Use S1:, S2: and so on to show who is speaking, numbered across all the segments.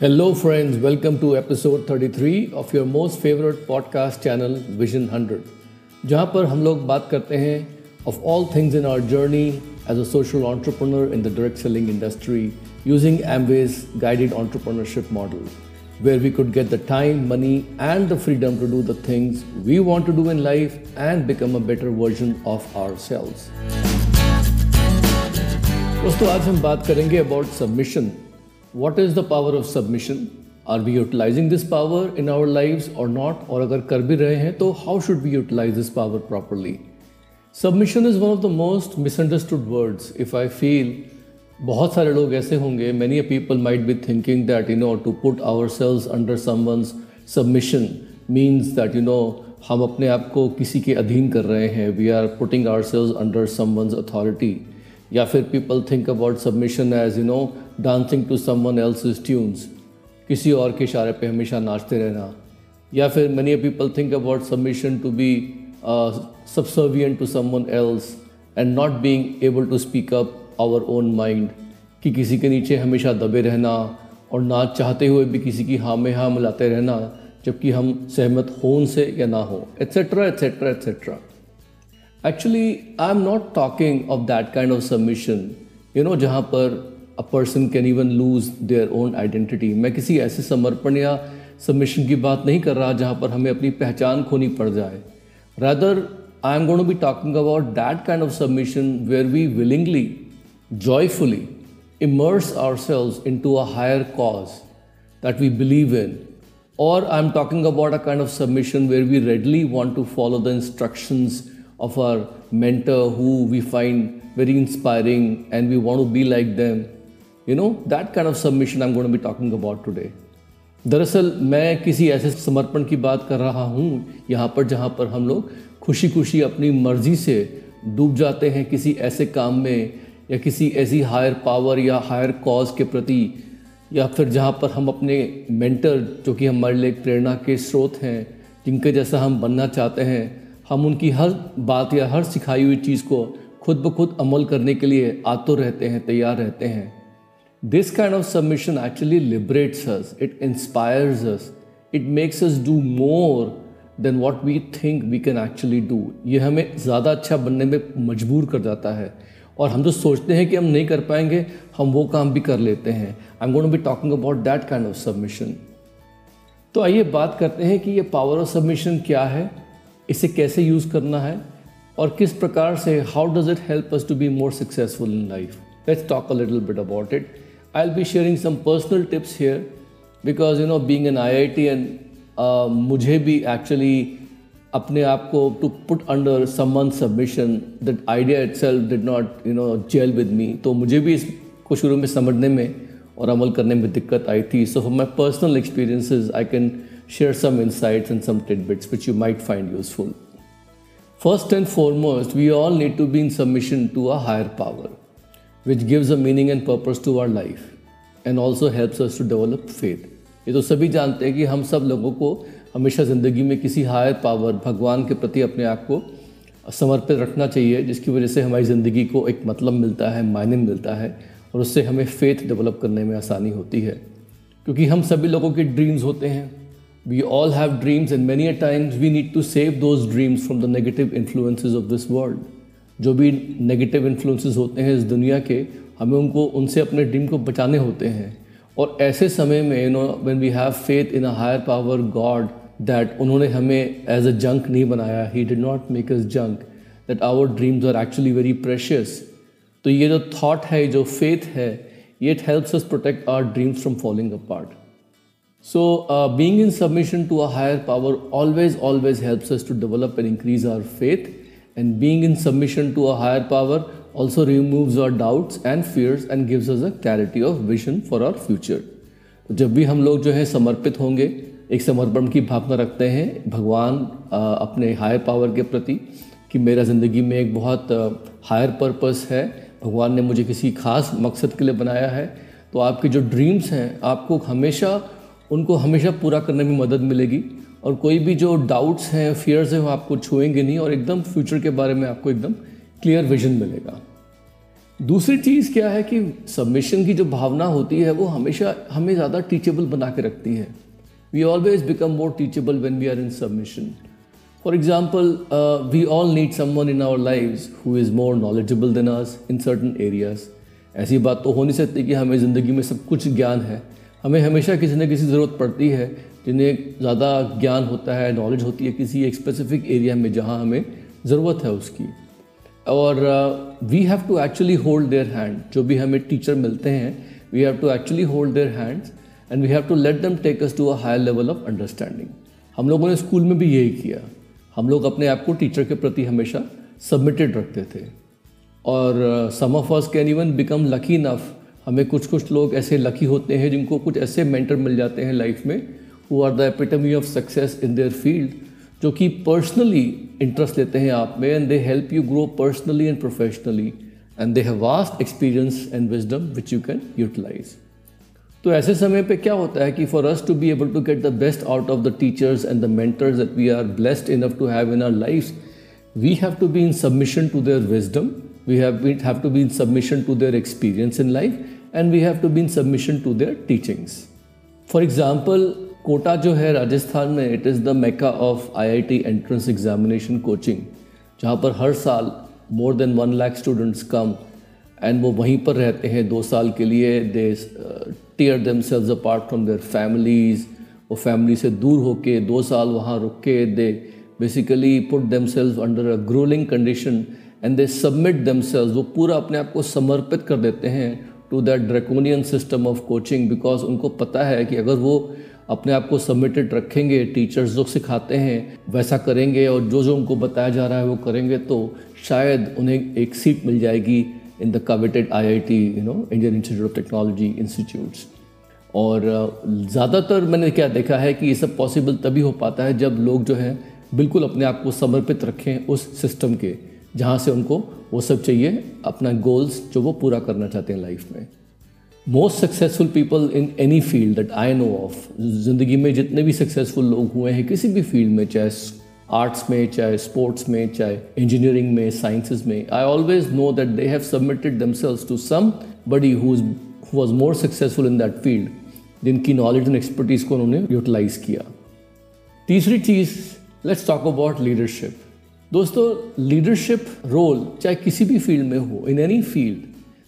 S1: Hello, friends. Welcome to episode 33 of your most favorite podcast channel, Vision 100, जहाँ पर हम लोग बात करते हैं of all things in our journey as a social entrepreneur in the direct selling industry using Amway's guided entrepreneurship model, where we could get the time, money, and the freedom to do the things we want to do in life and become a better version of ourselves. दोस्तों आज हम बात करेंगे about submission what is the power of submission are we utilising this power in our life और not और अगर कर भी रहे हैं तो how should we utilise this power properly submission is one of the most misunderstood words if I feel बहुत सारे लोग ऐसे होंगे many people might be thinking that you know to put our selves under someone's submission means that you know हम अपने आप को किसी के अधीन कर रहे हैं. We are putting our selves under someone's authority या फिर people think about submission as you know dancing to someone else tunes किसी और के इशारे पे हमेशा नाचते रहना। या फिर many people think about submission to be subservient to someone else and not being able to speak up our own mind कि किसी के नीचे हमेशा दबे रहना और ना चाहते हुए भी किसी की हाँ में हाँ मिलाते रहना जबकि हम सहमत हों उनसे या ना हो etcetera etcetera etcetera actually I am not talking of that kind of submission you know जहाँ पर a person can even lose their own identity मैं किसी ऐसे समर्पण या सबमिशन की बात नहीं कर रहा जहाँ पर हमें अपनी पहचान खोनी पड़ जाए rather I am going be talking about that kind of submission where we willingly joyfully immerse ourselves into a higher cause that we believe in. Or I'm talking about a kind of submission where we readily want to follow the instructions of our mentor who we find very inspiring and we want to be like them. You know that kind of submission I am going be talking about today दरअसल, मैं किसी ऐसे समर्पण की बात कर रहा हूँ, यहाँ पर जहाँ पर हम लोग खुशी खुशी अपनी मर्ज़ी से डूब जाते हैं किसी ऐसे काम में या किसी ऐसी हायर पावर या हायर कॉज के प्रति, या फिर जहाँ पर हम अपने मेंटर जो कि हमारे लिए प्रेरणा के स्रोत हैं, जिनके जैसा हम बनना चाहते हैं हम उनकी हर बात या हर सिखाई हुई चीज़ को खुद ब खुद अमल करने के लिए आतुर रहते हैं तैयार रहते हैं। This kind of submission actually liberates us, it inspires us, it makes us do more than what we think we can actually do. ये हमें ज़्यादा अच्छा बनने में मजबूर कर जाता है। और हम जो सोचते हैं कि हम नहीं कर पाएँगे हम वो काम भी कर लेते हैं। I am going be talking about that kind of submission तो आइए बात करते हैं कि ये पावर ऑफ़ सबमिशन क्या है। इसे कैसे यूज़ करना है और किस प्रकार से how does it help us to be more successful in life let's talk a little bit about it I will be sharing some personal tips here because you know being an I I T and मुझे भी actually अपने आप को to put under some month submission that idea itself did not you know gel with me तो मुझे भी इसको शुरू में समझने में और अमल करने में दिक्कत आई थी. So for my personal experiences I can share some insights and some tidbits which you might find useful. First and foremost, we all need to be in submission to a higher power. which gives a meaning and purpose to our life and also helps us to develop faith. ये तो सभी जानते हैं कि हम सब लोगों को हमेशा ज़िंदगी में किसी हायर पावर भगवान के प्रति अपने आप को समर्पित रखना चाहिए जिसकी वजह से हमारी ज़िंदगी को एक मतलब मिलता है मायने मिलता है और उससे हमें फेथ डेवलप करने में आसानी होती है क्योंकि हम सभी लोगों के ड्रीम्स होते हैं we all have dreams and many a times we need to save those dreams from the negative influences of this world जो भी नेगेटिव इन्फ्लुएंसेस होते हैं इस दुनिया के, हमें उनको, उनसे अपने ड्रीम को बचाने होते हैं। और ऐसे समय में you know when we have faith in a higher power god that उन्होंने हमें एज अ जंक नहीं बनाया he did not make us junk that our dreams are actually very precious तो ये जो थॉट है जो फेथ है, ये it helps us protect our dreams from following a part So, uh, being in submission to a higher power always, always helps us to develop and increase our faith and being in submission to a higher power also removes our doubts and fears and gives us a clarity of vision for our future. तो जब भी हम लोग जो है समर्पित होंगे एक समर्पण की भावना रखते हैं भगवान अपने हायर पावर के प्रति कि मेरा ज़िंदगी में एक बहुत हायर पर्पस है भगवान ने मुझे किसी खास मकसद के लिए बनाया है तो आपके जो ड्रीम्स हैं आपको हमेशा उनको हमेशा पूरा करने में मदद मिलेगी। और कोई भी जो डाउट्स हैं फियर्स हैं, वो आपको छुएँगे नहीं और एकदम फ्यूचर के बारे में आपको एकदम क्लियर विजन मिलेगा। दूसरी चीज़ क्या है कि सबमिशन की जो भावना होती है, वो हमेशा हमें ज़्यादा टीचेबल बना के रखती है। We always become more teachable when we are in submission for example we all need someone in our life who is more knowledgeable than us in certain areas ऐसी बात तो हो नहीं सकती कि हमें ज़िंदगी में सब कुछ ज्ञान है। हमें हमेशा किसी न किसी ज़रूरत पड़ती है, जिन्हें ज़्यादा ज्ञान होता है नॉलेज होती है किसी एक स्पेसिफिक एरिया में जहाँ हमें ज़रूरत है उसकी। और we have to actually hold their hand जो भी हमें टीचर मिलते हैं we have to actually hold their hands and we have to let them take us to a higher level of understanding हम लोगों ने स्कूल में भी यही किया। हम लोग अपने आप को टीचर के प्रति हमेशा सबमिटेड रखते थे। और some of us can even become lucky enough हमें कुछ कुछ लोग ऐसे लकी होते हैं जिनको कुछ ऐसे मेंटर मिल जाते हैं लाइफ में who are the epitome of success in their field जो कि पर्सनली इंटरेस्ट लेते हैं आप में and they help you grow personally and professionally and they have vast experience and wisdom which you can utilise तो ऐसे समय पे क्या होता है कि for us to be able to get the best out of the teachers and the mentors that we are blessed enough to have in our life we have to be in submission to their wisdom we have, have to be in submission to their experience in life. And we have to be in submission to their. For example, Kota जो है राजस्थान में it is the mecca of IIT entrance examination coaching जहाँ पर हर साल more than one lakh students come and वो वहीं पर रहते हैं दो साल के लिए they tear themselves apart from their families वो फैमिली से दूर होके दो साल वहाँ रुक के they basically put themselves under a growling condition and they submit themselves वो पूरा अपने आप को समर्पित कर देते हैं to that draconian system of coaching because उनको पता है कि अगर वो अपने आप को सबमिटेड रखेंगे टीचर्स जो सिखाते हैं, वैसा करेंगे और जो जो उनको बताया जा रहा है वो करेंगे तो शायद उन्हें एक सीट मिल जाएगी in the coveted T you know Indian Institute of Technology institutes और ज़्यादातर मैंने क्या देखा है कि ये सब पॉसिबल तभी हो पाता है जब लोग जो हैं बिल्कुल अपने आप को समर्पित रखें उस सिस्टम के। जहाँ से उनको वो सब चाहिए अपना गोल्स जो वो पूरा करना चाहते हैं लाइफ में। Most successful people in any field that I know of ज़िंदगी में जितने भी सक्सेसफुल लोग हुए हैं, किसी भी फ़ील्ड में, चाहे आर्ट्स में, चाहे स्पोर्ट्स में, चाहे इंजीनियरिंग में साइंसेज में I always know that they have submitted themselves to somebody who was more successful in that field जिनकी नॉलेज एंड एक्सपर्टीज़ को उन्होंने यूटिलाइज किया। तीसरी चीज़ लेट्स टॉक अबाउट लीडरशिप दोस्तों लीडरशिप रोल चाहे किसी भी फ़ील्ड में हो in any field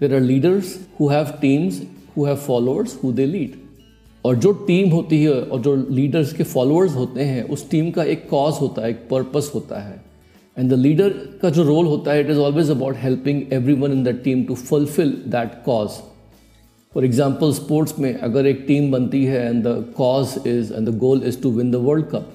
S1: there are leaders who have teams who have followers who they lead और जो टीम होती है और जो लीडर्स के फॉलोअर्स होते हैं, उस टीम का एक कॉज होता है, एक पर्पस होता है। एंड द लीडर का जो रोल होता है it is always about helping everyone in the team to fulfil that cause for example sports में अगर एक टीम बनती है and the cause is and the goal is to win the world cup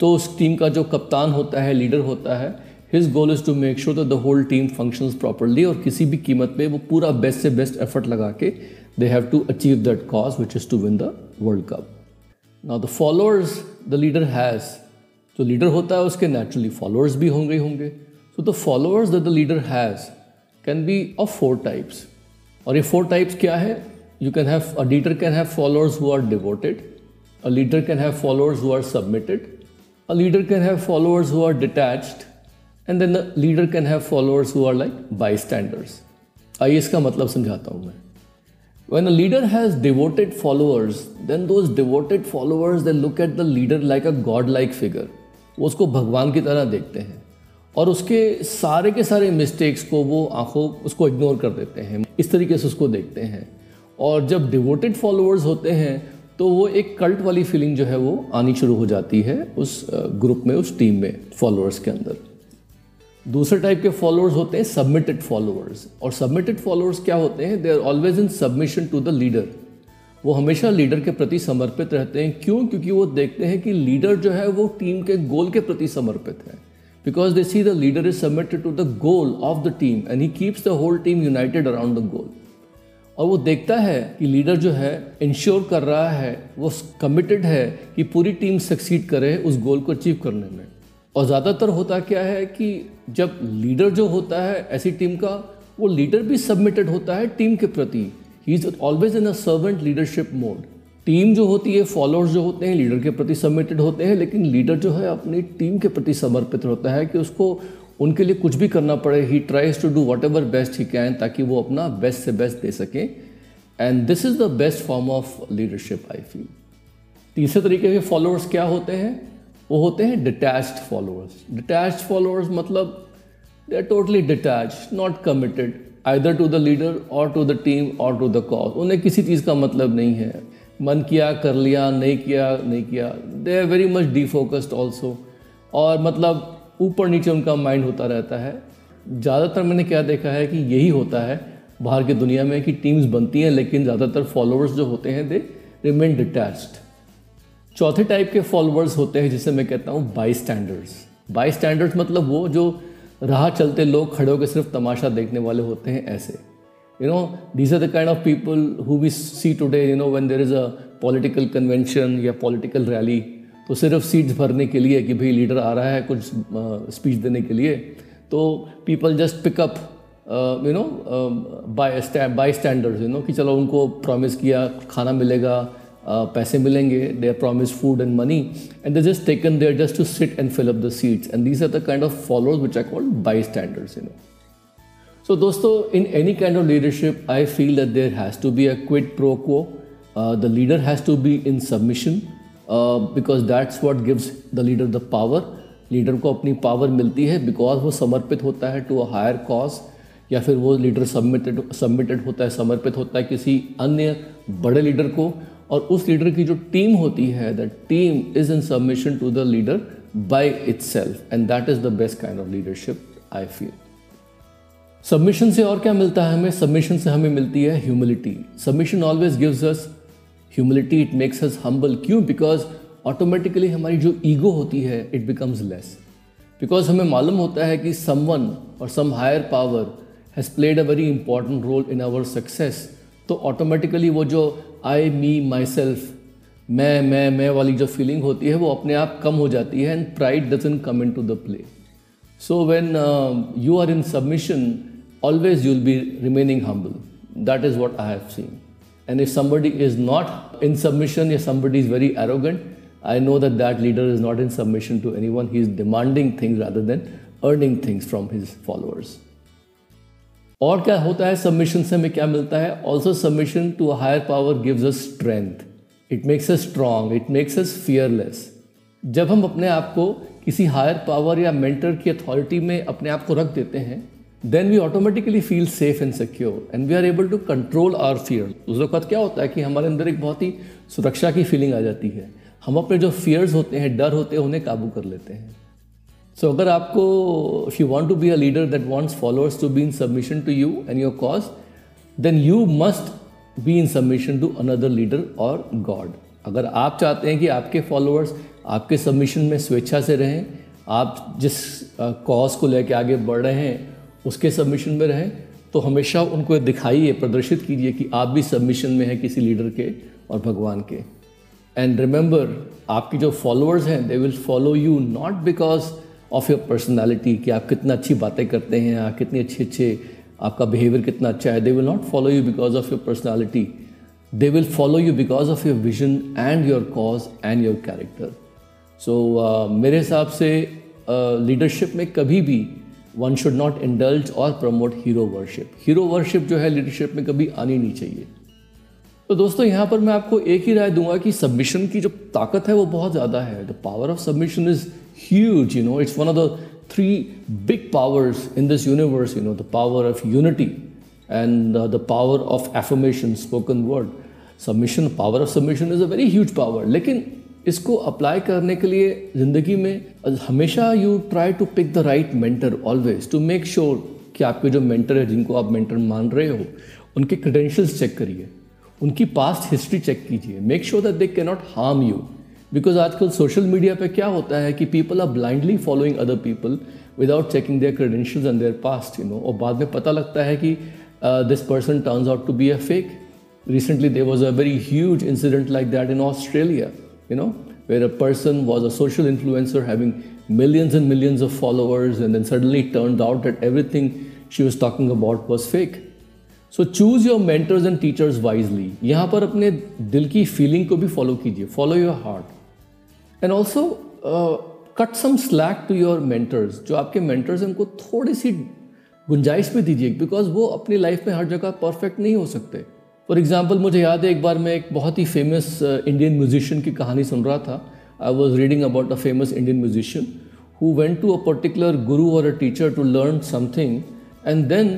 S1: तो उस team का जो कप्तान होता है लीडर होता है his goal is to make sure that the whole team functions properly और किसी भी कीमत पे वो पूरा बेस्ट से बेस्ट एफर्ट लगा के they have to achieve that cause which is to win the world cup now the followers the leader has जो लीडर होता है, उसके नेचुरली फॉलोअर्स भी होंगे ही होंगे। So the followers the leader has can be of four types और ये फोर टाइप्स क्या है? You can have a leader can have followers who are devoted a leader can have followers who are submitted A leader can have followers who are detached and then the leader can have followers who are like bystanders. आइए इसका मतलब समझाता हूँ मैं When a leader has devoted followers, then those devoted followers they look at the leader like a god-like figure. वो उसको भगवान की तरह देखते हैं और उसके सारे के सारे मिस्टेक्स को वो आँखों उसको इग्नोर कर देते हैं इस तरीके से उसको देखते हैं और जब डिवोटेड फॉलोअर्स होते हैं तो वो एक कल्ट वाली फीलिंग जो है वो आनी शुरू हो जाती है उस ग्रुप में, उस टीम में फॉलोअर्स के अंदर। दूसरे टाइप के फॉलोअर्स होते हैं सबमिटेड फॉलोअर्स और सबमिटेड फॉलोअर्स क्या होते हैं? They are always in submission to the leader वो हमेशा लीडर के प्रति समर्पित रहते हैं। क्यों? क्योंकि वो देखते हैं कि लीडर जो है वो टीम के गोल के प्रति समर्पित है। Because they see the leader is submitted to the goal of the team and he keeps the whole team united around the goal और वो देखता है कि लीडर जो है इंश्योर कर रहा है, वो कमिटेड है कि पूरी टीम सक्सीड करे उस गोल को अचीव करने में। और ज़्यादातर होता क्या है कि जब लीडर जो होता है ऐसी टीम का, वो लीडर भी सबमिटेड होता है टीम के प्रति। He is always in a servant leadership mode team जो होती है फॉलोअर्स जो होते हैं लीडर के प्रति सबमिटेड होते हैं, लेकिन लीडर जो है, अपनी टीम के प्रति समर्पित होता है कि उसको उनके लिए कुछ भी करना पड़े he tries to do whatever best he can ताकि वो अपना बेस्ट से बेस्ट दे सकें। And this is the best form of leadership I feel तीसरे तरीके के फॉलोअर्स क्या होते हैं? वो होते हैं डिटैच्ड फॉलोअर्स डिटैच्ड फॉलोअर्स मतलब they are totally detach not committed either to the leader और टू द टीम और टू द कॉज उन्हें किसी चीज़ का मतलब नहीं है। मन किया, कर लिया, नहीं किया नहीं किया। They are very much defocused also और मतलब ऊपर नीचे उनका माइंड होता रहता है। ज़्यादातर मैंने क्या देखा है कि यही होता है बाहर की दुनिया में कि टीम्स बनती हैं, लेकिन ज़्यादातर फॉलोअर्स जो होते हैं दे रिमेन डिटैच्ड चौथे टाइप के फॉलोअर्स होते हैं, जिसे मैं कहता हूँ बाई स्टैंडर्ड्स बाई स्टैंडर्ड्स मतलब वो जो राह चलते लोग खड़े होकर सिर्फ़ तमाशा देखने वाले होते हैं, ऐसे। You know these are the kind of people who we see today you know when there is a political convention या पॉलिटिकल रैली तो सिर्फ़ सीट्स भरने के लिए कि भाई लीडर आ रहा है कुछ स्पीच देने के लिए तो people just pick up you know by bystanders you know कि चलो उनको प्रॉमिस किया खाना मिलेगा पैसे मिलेंगे they are promise food and money and they just taken there just to sit and fill up the seats and these are the kind of followers which are called bystanders you know dosto, in any kind of leadership, I feel that there has to be a quid pro quo. Uh, the leader has to be in submission. Because that's what gives the leader the power leader को अपनी power मिलती है because वो समर्पित होता है to a higher cause या फिर वो लीडर सबमिटेड सबमिटेड होता है, समर्पित होता है किसी अन्य बड़े लीडर को, और उस लीडर की जो टीम होती है the team is in submission to the leader itself and that is the best kind of leadership I feel submission से और क्या मिलता है हमें? सबमिशन से हमें मिलती है humility submission always gives us humility it makes us humble क्यों? बिकॉज़ ऑटोमेटिकली हमारी जो ईगो होती है इट बिकम्स लेस बिकॉज़ हमें मालूम होता है कि समवन और some higher power has played a very important role in our success तो ऑटोमेटिकली वो जो आई मी माई सेल्फ मैं मैं मैं वाली जो फीलिंग होती है, वो अपने आप कम हो जाती है and pride doesn't come into the play so when you are in submission always you'll be remaining humble that is what I have seen And if somebody is not in submission, if somebody is very arrogant, I know that that leader is not in submission to anyone. He is demanding things rather than earning things from his followers. और क्या होता है submission से हमें क्या मिलता है also submission to a higher power gives us strength it makes us strong it makes us fearless जब हम अपने आप को किसी हायर पावर या मेंटर की अथॉरिटी में अपने आप को रख देते हैं then we automatically feel safe and secure and we are able to control our fear उस वक्त क्या होता है कि हमारे अंदर एक बहुत ही सुरक्षा की फीलिंग आ जाती है। हम अपने जो फियर्स होते हैं डर होते हैं उन्हें काबू कर लेते हैं। सो so, अगर आपको if you want to be a leader that wants followers to be in submission to you and your cause then you must be in submission to another leader और गॉड अगर आप चाहते हैं कि आपके फॉलोअर्स आपके सबमिशन में स्वेच्छा से रहें आप जिस कॉज को लेकर आगे बढ़ रहे हैं उसके सबमिशन में रहें तो हमेशा उनको दिखाइए प्रदर्शित कीजिए कि आप भी सबमिशन में हैं किसी लीडर के और भगवान के। एंड रिमेंबर आपकी जो फॉलोअर्स हैं they will follow you not because of your personality कि आप कितना अच्छी बातें करते हैं आप कितनी अच्छे अच्छे आपका बिहेवियर कितना अच्छा है। They will not follow you because of your personality they will follow you because of your vision and your cause and your character so मेरे हिसाब से लीडरशिप uh, में कभी भी वन शुड नॉट इंडल्ज और promote hero worship hero worship जो है leadership में कभी आनी नहीं चाहिए। तो दोस्तों, यहाँ पर मैं आपको एक ही राय दूँगा कि सबमिशन की जो ताकत है वो बहुत ज़्यादा है। The power of submission is huge you know it's one of the three big powers in this universe you know the power of unity and the power of affirmation spoken word submission power of submission is a very huge power लेकिन इसको apply करने के लिए ज़िंदगी में हमेशा you try to pick the right mentor always to make sure कि आपके जो मेंटर है, जिनको आप मेंटर मान रहे हो, उनके क्रेडेंशियल्स चेक करिए, उनकी पास्ट हिस्ट्री चेक कीजिए make sure that they can not harm you because आजकल सोशल मीडिया पे क्या होता है कि people are blindly following other people without checking their credentials and their past you know और बाद में पता लगता है कि this person turns out to be a fake recently there was a very huge incident like that in Australia you know, where a person was a social influencer having millions and millions of followers, and then suddenly turned out that everything she was talking about was fake. So choose your mentors and teachers wisely यहाँ पर अपने दिल की feeling को भी follow कीजिए follow your heart and also cut some slack to your mentors जो आपके मेंटर्स हैं उनको थोड़ी सी गुंजाइश भी दीजिए बिकॉज वो अपनी लाइफ में हर जगह परफेक्ट नहीं हो सकते फॉर एग्ज़ाम्पल मुझे याद है एक बार मैं एक बहुत ही फ़ेमस इंडियन म्यूजिशियन की कहानी सुन रहा था। I was reading about a famous Indian musician who went to a particular guru और a teacher to learn something and then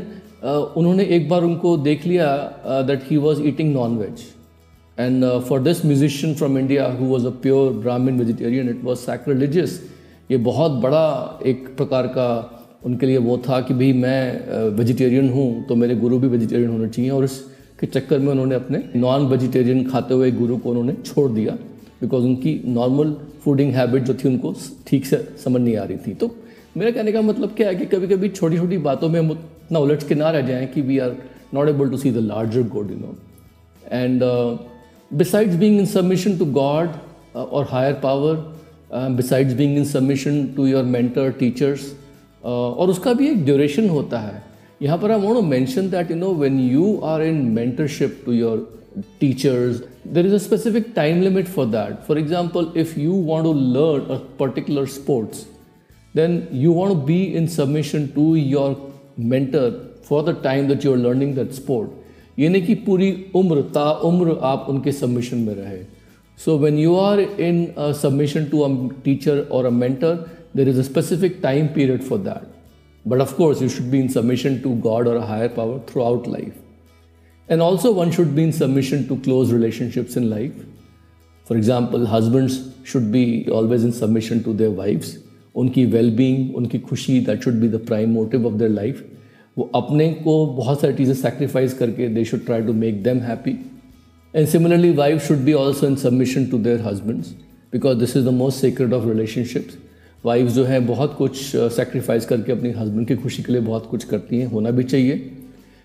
S1: उन्होंने एक बार उनको देख लिया that he was eating non veg and for this musician from India who was a pure Brahmin vegetarian it was sacrilegious ये बहुत बड़ा एक प्रकार का उनके लिए वो था कि भाई मैं वेजिटेरियन uh, हूँ तो मेरे गुरु भी वेजिटेरियन होने चाहिए और इसके चक्कर में उन्होंने अपने नॉन वेजिटेरियन खाते हुए गुरु को उन्होंने छोड़ दिया बिकॉज़ उनकी नॉर्मल फूडिंग हैबिट जो थी उनको ठीक से समझ नहीं आ रही थी। तो मेरा कहने का मतलब क्या है कि कभी कभी छोटी छोटी बातों में हम उतना उलझ के ना रह जाएँ कि we are not able to see the larger good you know and submission to God uh, or higher power, uh, besides being in submission to your mentor, teachers, uh, और उसका भी एक ड्यूरेशन होता है। यहाँ पर I want mention that you know when you are in mentorship to your teachers there is a specific time limit for that for example if you want to learn a particular sports then you want be in submission to your mentor for the time that you are learning that sport यानी कि पूरी उम्र, ता उम्र आप उनके submission में रहे। So when you are in submission to a teacher और a mentor there is a specific time period for that but of course you should be in submission to God और higher power throughout life and also one should be in submission to close relationships in life for example husbands should be always in submission to their wives उनकी well being उनकी खुशी that should be the prime motive of their life वो अपने को बहुत सारी चीज़ें sacrifice करके they should try to make them happy and similarly wife should be also in submission to their husbands because this is the most secret of relationships wife जो है बहुत कुछ सेक्रीफाइस करके अपने हस्बैंड की खुशी के लिए बहुत कुछ करती हैं होना भी चाहिए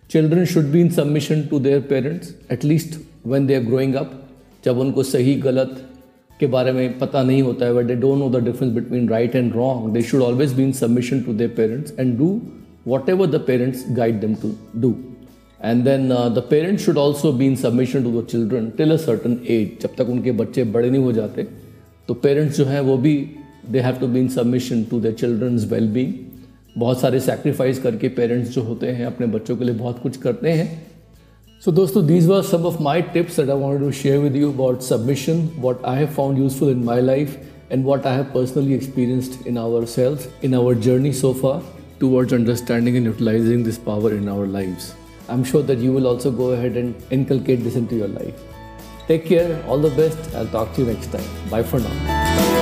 S1: children should be in submission to their parents at least when they are growing up जब उनको सही गलत के बारे में पता नहीं होता है but they don't know the difference between right and wrong they should always be in submission to their parents and do what the parents guide them to do. And then uh, the parents should also be in submission to the children till a certain age. जब तक उनके बच्चे बड़े नहीं हो जाते तो parents जो हैं वो भी They have to be in submission to the children's well being बहुत सारे सेक्रीफाइस करके पेरेंट्स जो होते हैं अपने बच्चों के लिए बहुत कुछ करते हैं So दोस्तों these were some of my tips that I wanted to share with you about submission, what I have found useful in my life and what I have personally experienced in ourselves, in our journey so far towards understanding and utilizing this power in our lives. I'm sure that you will also go ahead and inculcate this into your life. Take care, all the best. I'll talk to you next time. Bye for now.